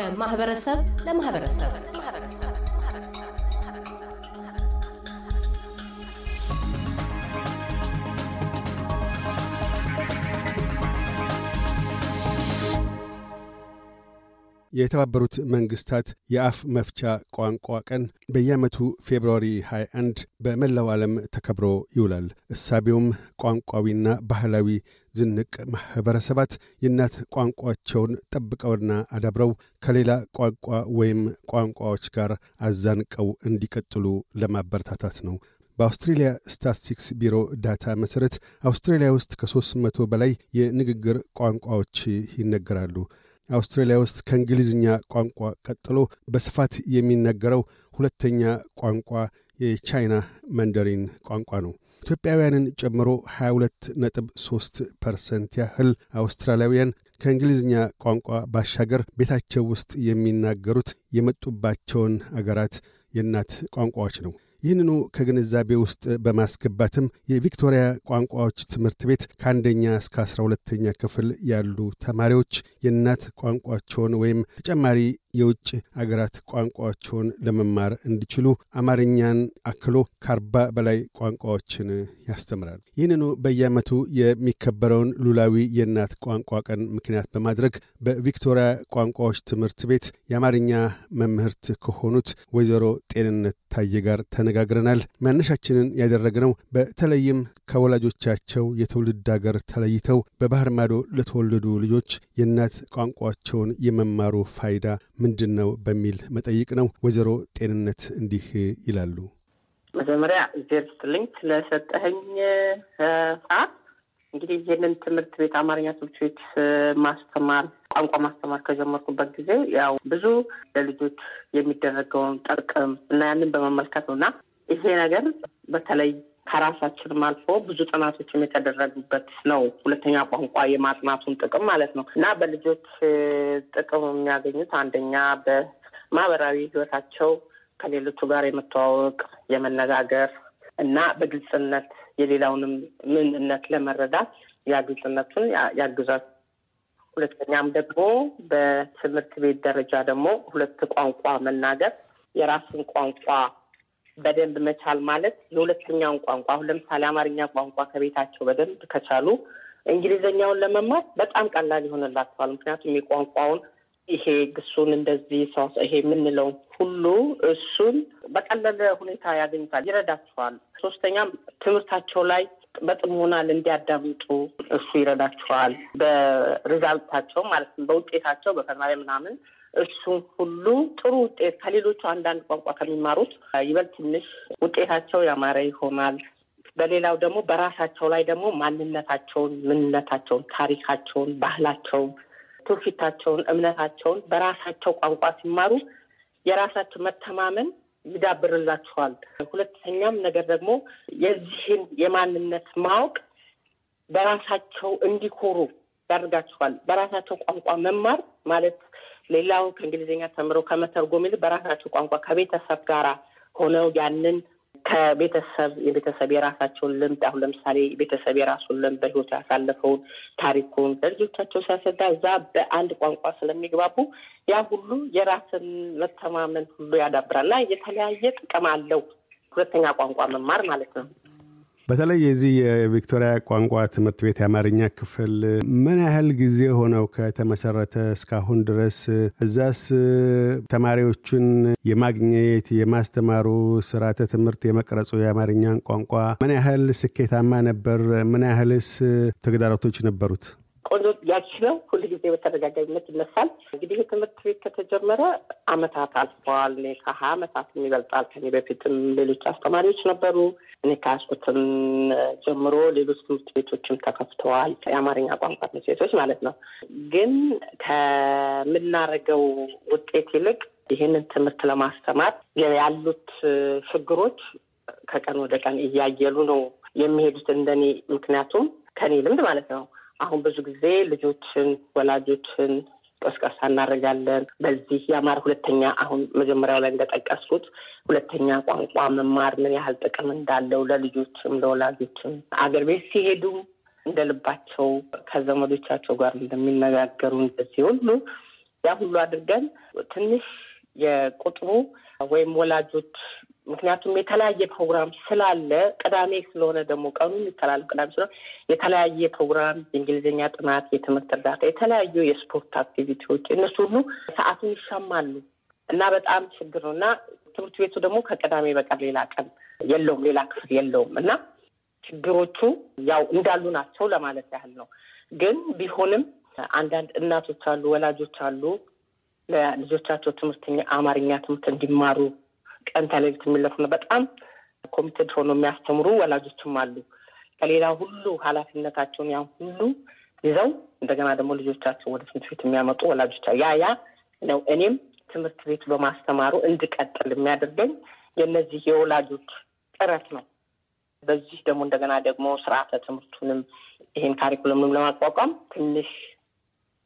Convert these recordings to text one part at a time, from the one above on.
ከማህበረሰብ ለማህበረሰብ የተባበሩት መንግስታት የአፍ መፍቻ ቋንቋ ቀን በየዓመቱ ፌብርዋሪ 21 በመላው ዓለም ተከብሮ ይውላል። እሳቤውም ቋንቋዊና ባህላዊ ዝንቅ ማኅበረሰባት የእናት ቋንቋቸውን ጠብቀውና አዳብረው ከሌላ ቋንቋ ወይም ቋንቋዎች ጋር አዛንቀው እንዲቀጥሉ ለማበረታታት ነው። በአውስትሬልያ ስታትስቲክስ ቢሮ ዳታ መሠረት አውስትሬልያ ውስጥ ከሦስት መቶ በላይ የንግግር ቋንቋዎች ይነገራሉ። አውስትራሊያ ውስጥ ከእንግሊዝኛ ቋንቋ ቀጥሎ በስፋት የሚነገረው ሁለተኛ ቋንቋ የቻይና ማንዳሪን ቋንቋ ነው። ኢትዮጵያውያንን ጨምሮ 22 ነጥብ 3 percent ያህል አውስትራሊያውያን ከእንግሊዝኛ ቋንቋ ባሻገር ቤታቸው ውስጥ የሚናገሩት የመጡባቸውን አገራት የእናት ቋንቋዎች ነው። ይህንኑ ከግንዛቤ ውስጥ በማስገባትም የቪክቶሪያ ቋንቋዎች ትምህርት ቤት ከአንደኛ እስከ አስራ ሁለተኛ ክፍል ያሉ ተማሪዎች የእናት ቋንቋቸውን ወይም ተጨማሪ የውጭ አገራት ቋንቋቸውን ለመማር እንዲችሉ አማርኛን አክሎ ከአርባ በላይ ቋንቋዎችን ያስተምራል። ይህንኑ በየዓመቱ የሚከበረውን ሉላዊ የእናት ቋንቋ ቀን ምክንያት በማድረግ በቪክቶሪያ ቋንቋዎች ትምህርት ቤት የአማርኛ መምህርት ከሆኑት ወይዘሮ ጤንነት ታየ ጋር ተነጋግረናል። መነሻችንን ያደረግነው በተለይም ከወላጆቻቸው የትውልድ አገር ተለይተው በባህር ማዶ ለተወለዱ ልጆች የእናት ቋንቋቸውን የመማሩ ፋይዳ ምንድን ነው በሚል መጠይቅ ነው። ወይዘሮ ጤንነት እንዲህ ይላሉ። መጀመሪያ እግዜር ይስጥልኝ ስለሰጠኸኝ ሰዓት። እንግዲህ ይህንን ትምህርት ቤት አማርኛ ትምህርት ቤት ማስተማር ቋንቋ ማስተማር ከጀመርኩበት ጊዜ ያው ብዙ ለልጆች የሚደረገውን ጥቅም እና ያንን በመመልከት ነው እና ይሄ ነገር በተለይ ከራሳችንም አልፎ ብዙ ጥናቶችም የተደረጉበት ነው። ሁለተኛ ቋንቋ የማጥናቱን ጥቅም ማለት ነው እና በልጆች ጥቅም የሚያገኙት አንደኛ በማህበራዊ ሕይወታቸው ከሌሎቹ ጋር የመተዋወቅ የመነጋገር እና በግልጽነት የሌላውንም ምንነት ለመረዳት ያ ግልጽነቱን ያግዛል። ሁለተኛም ደግሞ በትምህርት ቤት ደረጃ ደግሞ ሁለት ቋንቋ መናገር የራስን ቋንቋ በደንብ መቻል ማለት የሁለተኛውን ቋንቋ አሁን ለምሳሌ አማርኛ ቋንቋ ከቤታቸው በደንብ ከቻሉ እንግሊዝኛውን ለመማር በጣም ቀላል ይሆንላቸዋል። ምክንያቱም የቋንቋውን ይሄ ግሱን እንደዚህ ሰው ይሄ የምንለው ሁሉ እሱን በቀለለ ሁኔታ ያገኙታል፣ ይረዳቸዋል። ሶስተኛም ትምህርታቸው ላይ በጥሞናል እንዲያዳምጡ እሱ ይረዳቸዋል። በሪዛልታቸው ማለት ነው በውጤታቸው በፈተና ምናምን እሱን ሁሉ ጥሩ ውጤት ከሌሎቹ አንዳንድ ቋንቋ ከሚማሩት ይበልጥ ትንሽ ውጤታቸው ያማረ ይሆናል። በሌላው ደግሞ በራሳቸው ላይ ደግሞ ማንነታቸውን፣ ምንነታቸውን፣ ታሪካቸውን፣ ባህላቸውን፣ ትውፊታቸውን፣ እምነታቸውን በራሳቸው ቋንቋ ሲማሩ የራሳቸው መተማመን ይዳብርላቸዋል። ሁለተኛም ነገር ደግሞ የዚህን የማንነት ማወቅ በራሳቸው እንዲኮሩ ያደርጋቸዋል። በራሳቸው ቋንቋ መማር ማለት ሌላው ከእንግሊዝኛ ተምረው ከመተርጎም ይልቅ በራሳቸው ቋንቋ ከቤተሰብ ጋራ ሆነው ያንን ከቤተሰብ የቤተሰብ የራሳቸውን ልምድ አሁን ለምሳሌ ቤተሰብ የራሱን ልምድ በሕይወቱ ያሳለፈውን ታሪኩን ለልጆቻቸው ሲያስረዳ እዛ በአንድ ቋንቋ ስለሚግባቡ ያ ሁሉ የራስን መተማመን ሁሉ ያዳብራል እና የተለያየ ጥቅም አለው ሁለተኛ ቋንቋ መማር ማለት ነው። በተለይ የዚህ የቪክቶሪያ ቋንቋ ትምህርት ቤት የአማርኛ ክፍል ምን ያህል ጊዜ ሆነው ከተመሰረተ እስካሁን ድረስ? እዛስ ተማሪዎቹን የማግኘት የማስተማሩ ስርዓተ ትምህርት የመቅረጹ የአማርኛን ቋንቋ ምን ያህል ስኬታማ ነበር? ምን ያህልስ ተግዳሮቶች ነበሩት? ቆንጆ ጥያቄ ነው። ሁል ጊዜ በተደጋጋሚነት ይነሳል። እንግዲህ ትምህርት ቤት ከተጀመረ አመታት አልፈዋል። እኔ ከሀያ አመታት ይበልጣል። ከኔ በፊትም ሌሎች አስተማሪዎች ነበሩ። እኔ ከያዝኩትም ጀምሮ ሌሎች ትምህርት ቤቶችም ተከፍተዋል። የአማርኛ ቋንቋ ትምህርት ቤቶች ማለት ነው። ግን ከምናደርገው ውጤት ይልቅ ይህንን ትምህርት ለማስተማር ያሉት ችግሮች ከቀን ወደ ቀን እያየሉ ነው የሚሄዱት እንደኔ ምክንያቱም ከኔ ልምድ ማለት ነው አሁን ብዙ ጊዜ ልጆችን ወላጆችን ቀስቀሳ እናደርጋለን። በዚህ የአማር ሁለተኛ አሁን መጀመሪያው ላይ እንደጠቀስኩት ሁለተኛ ቋንቋ መማር ምን ያህል ጥቅም እንዳለው ለልጆችም ለወላጆችም አገር ቤት ሲሄዱ እንደ ልባቸው ከዘመዶቻቸው ጋር እንደሚነጋገሩ እንደዚህ ሁሉ ያ ሁሉ አድርገን ትንሽ የቁጥሩ ወይም ወላጆች ምክንያቱም የተለያየ ፕሮግራም ስላለ ቅዳሜ ስለሆነ ደግሞ ቀኑ የሚተላለፍ ቅዳሜ ስለሆነ የተለያየ ፕሮግራም የእንግሊዝኛ ጥናት፣ የትምህርት እርዳታ፣ የተለያዩ የስፖርት አክቲቪቲዎች እነሱ ሁሉ ሰዓቱን ይሻማሉ እና በጣም ችግር ነው እና ትምህርት ቤቱ ደግሞ ከቅዳሜ በቀር ሌላ ቀን የለውም፣ ሌላ ክፍል የለውም እና ችግሮቹ ያው እንዳሉ ናቸው ለማለት ያህል ነው። ግን ቢሆንም አንዳንድ እናቶች አሉ፣ ወላጆች አሉ ለልጆቻቸው ትምህርት አማርኛ ትምህርት እንዲማሩ ቀን ተሌሊት የሚለፉ ነው። በጣም ኮሚትድ ሆኖ የሚያስተምሩ ወላጆችም አሉ። ከሌላ ሁሉ ኃላፊነታቸውን ያን ሁሉ ይዘው እንደገና ደግሞ ልጆቻቸው ወደ ትምህርት ቤት የሚያመጡ ወላጆች ያ ያ ነው እኔም ትምህርት ቤቱ በማስተማሩ እንድቀጥል የሚያደርገኝ የእነዚህ የወላጆች ጥረት ነው። በዚህ ደግሞ እንደገና ደግሞ ስርዓተ ትምህርቱንም ይሄን ካሪኩለምንም ለማቋቋም ትንሽ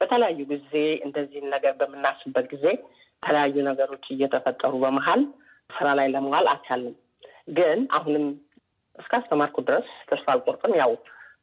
በተለያዩ ጊዜ እንደዚህን ነገር በምናስብበት ጊዜ የተለያዩ ነገሮች እየተፈጠሩ በመሀል ስራ ላይ ለመዋል አልቻልንም። ግን አሁንም እስካስተማርኩ ድረስ ተስፋ አልቆርጥም። ያው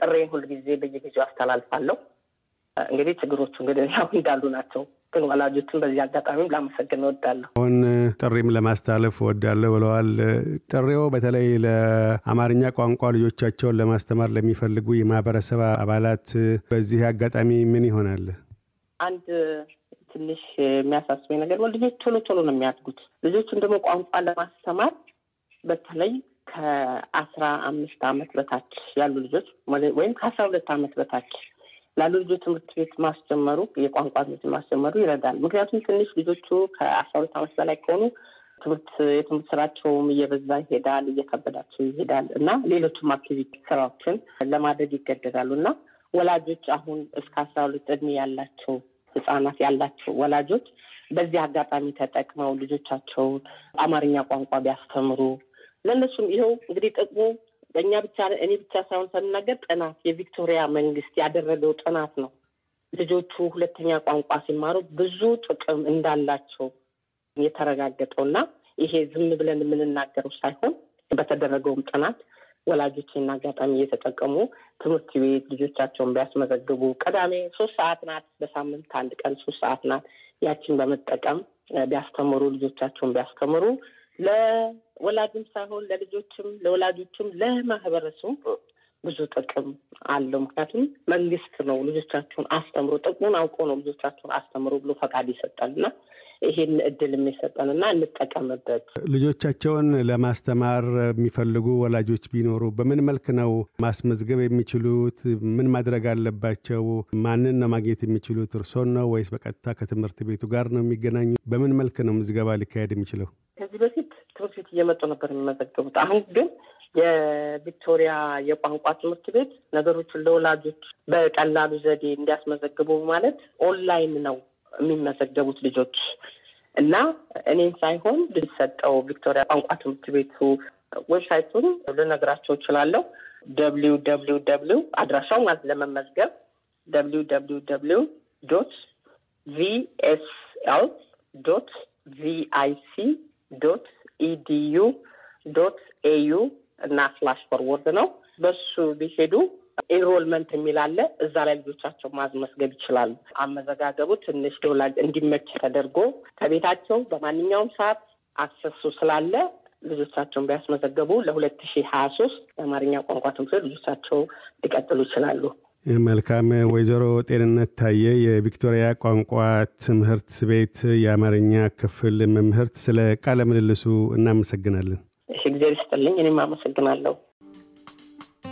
ጥሬን ሁልጊዜ በየጊዜው አስተላልፋለሁ። እንግዲህ ችግሮቹ እንግዲህ ያው እንዳሉ ናቸው። ግን ወላጆችን በዚህ አጋጣሚም ላመሰግን እወዳለሁ። አሁን ጥሪም ለማስተላለፍ እወዳለሁ ብለዋል። ጥሪው በተለይ ለአማርኛ ቋንቋ ልጆቻቸውን ለማስተማር ለሚፈልጉ የማህበረሰብ አባላት በዚህ አጋጣሚ ምን ይሆናል? አንድ ትንሽ የሚያሳስበኝ ነገር ልጆች ቶሎ ቶሎ ነው የሚያድጉት። ልጆቹን ደግሞ ቋንቋ ለማስተማር በተለይ ከአስራ አምስት ዓመት በታች ያሉ ልጆች ወይም ከአስራ ሁለት ዓመት በታች ላሉ ልጆች ትምህርት ቤት ማስጀመሩ የቋንቋ ትምህርት ማስጀመሩ ይረዳል። ምክንያቱም ትንሽ ልጆቹ ከአስራ ሁለት ዓመት በላይ ከሆኑ ትምህርት የትምህርት ስራቸውም እየበዛ ይሄዳል፣ እየከበዳቸው ይሄዳል እና ሌሎችም አክቲቪቲ ስራዎችን ለማድረግ ይገደዳሉ እና ወላጆች አሁን እስከ አስራ ሁለት እድሜ ያላቸው ህጻናት ያላቸው ወላጆች በዚህ አጋጣሚ ተጠቅመው ልጆቻቸውን አማርኛ ቋንቋ ቢያስተምሩ ለእነሱም ይኸው እንግዲህ ጥቅሙ በእኛ ብቻ እኔ ብቻ ሳይሆን ስንናገር ጥናት የቪክቶሪያ መንግስት ያደረገው ጥናት ነው። ልጆቹ ሁለተኛ ቋንቋ ሲማሩ ብዙ ጥቅም እንዳላቸው የተረጋገጠው እና ይሄ ዝም ብለን የምንናገረው ሳይሆን በተደረገውም ጥናት ወላጆች ይህን አጋጣሚ እየተጠቀሙ ትምህርት ቤት ልጆቻቸውን ቢያስመዘግቡ ቅዳሜ ሶስት ሰዓት ናት፣ በሳምንት አንድ ቀን ሶስት ሰዓት ናት። ያችን በመጠቀም ቢያስተምሩ ልጆቻቸውን ቢያስተምሩ ለወላጅም ሳይሆን ለልጆችም፣ ለወላጆችም፣ ለማህበረሰቡ ብዙ ጥቅም አለው። ምክንያቱም መንግስት ነው ልጆቻቸውን አስተምሮ ጥቅሙን አውቆ ነው ልጆቻቸውን አስተምሮ ብሎ ፈቃድ ይሰጣል እና ይሄን እድል የሚሰጠንና እንጠቀምበት። ልጆቻቸውን ለማስተማር የሚፈልጉ ወላጆች ቢኖሩ በምን መልክ ነው ማስመዝገብ የሚችሉት? ምን ማድረግ አለባቸው? ማንን ነው ማግኘት የሚችሉት? እርሶን ነው ወይስ በቀጥታ ከትምህርት ቤቱ ጋር ነው የሚገናኙ? በምን መልክ ነው ምዝገባ ሊካሄድ የሚችለው? ከዚህ በፊት ትምህርት ቤት እየመጡ ነበር የሚመዘገቡት። አሁን ግን የቪክቶሪያ የቋንቋ ትምህርት ቤት ነገሮችን ለወላጆች በቀላሉ ዘዴ እንዲያስመዘግቡ ማለት ኦንላይን ነው የሚመዘገቡት ልጆች እና እኔን ሳይሆን ሊሰጠው ቪክቶሪያ ቋንቋ ትምህርት ቤቱ website ኡን ልነግራቸው እችላለሁ። W W W አድራሻው ማለት ለመመዝገብ W W W dot VSL dot VIC dot EDU dot AU እና slash forward ነው። በሱ ቢሄዱ enrolment የሚል አለ። እዛ ላይ ልጆቻቸው ማስመዝገብ ይችላሉ። አመዘጋገቡ ትንሽ ለወላጅ እንዲመች ተደርጎ ከቤታቸው በማንኛውም ሰዓት access ኡ ስላለ ልጆቻቸውን ቢያስመዘገቡ ለሁለት ሺህ ሀያ ሶስት የአማርኛ ቋንቋ ትምህርት ልጆቻቸው ሊቀጥሉ ይችላሉ። መልካም። ወይዘሮ ጤንነት ታየ የቪክቶሪያ ቋንቋ ትምህርት ቤት የአማርኛ ክፍል መምህርት፣ ስለ ቃለ ምልልሱ እናመሰግናለን። እሺ፣ ጊዜ ይስጥልኝ። እኔም አመሰግናለሁ።